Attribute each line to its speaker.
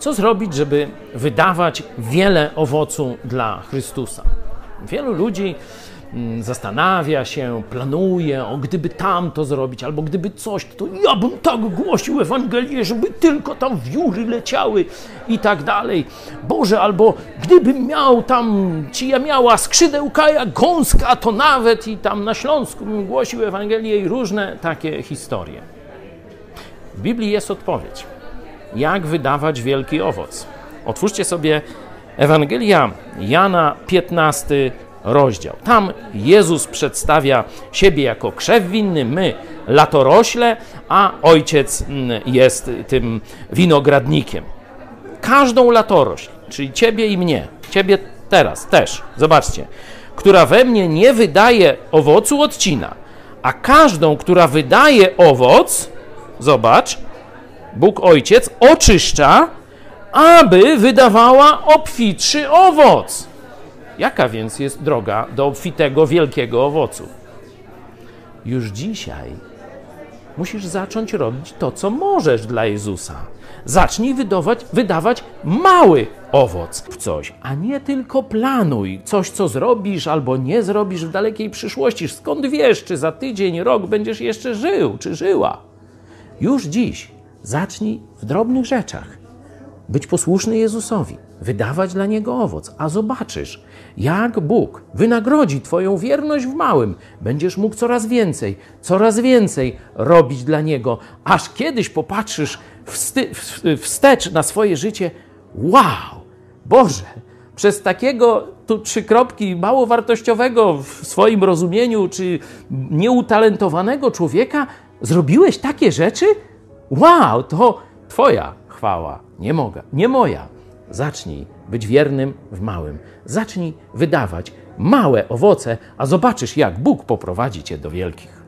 Speaker 1: Co zrobić, żeby wydawać wiele owocu dla Chrystusa? Wielu ludzi mm, zastanawia się, planuje, o gdyby tam to zrobić, albo gdyby coś, to ja bym tak głosił Ewangelię, żeby tylko tam wióry leciały i tak dalej. Boże, albo gdybym miał tam, ci ja miała skrzydełka jak gąska, to nawet i tam na Śląsku bym głosił Ewangelię i różne takie historie. W Biblii jest odpowiedź jak wydawać wielki owoc. Otwórzcie sobie Ewangelia Jana 15 rozdział. Tam Jezus przedstawia siebie jako krzew winny, my latorośle, a ojciec mm, jest tym winogradnikiem. Każdą latorośl, czyli ciebie i mnie, ciebie teraz też, zobaczcie, która we mnie nie wydaje owocu, odcina, a każdą, która wydaje owoc, zobacz, Bóg Ojciec oczyszcza, aby wydawała obfitszy owoc. Jaka więc jest droga do obfitego, wielkiego owocu? Już dzisiaj musisz zacząć robić to, co możesz dla Jezusa. Zacznij wydawać, wydawać mały owoc w coś, a nie tylko planuj coś, co zrobisz albo nie zrobisz w dalekiej przyszłości. Skąd wiesz, czy za tydzień, rok będziesz jeszcze żył, czy żyła? Już dziś Zacznij w drobnych rzeczach być posłuszny Jezusowi, wydawać dla Niego owoc, a zobaczysz, jak Bóg wynagrodzi Twoją wierność w małym. Będziesz mógł coraz więcej, coraz więcej robić dla Niego, aż kiedyś popatrzysz wstecz na swoje życie. Wow, Boże, przez takiego tu trzy kropki mało wartościowego w swoim rozumieniu, czy nieutalentowanego człowieka zrobiłeś takie rzeczy? Wow, to Twoja chwała, nie mogę, nie moja. Zacznij być wiernym w małym. Zacznij wydawać małe owoce, a zobaczysz, jak Bóg poprowadzi Cię do wielkich.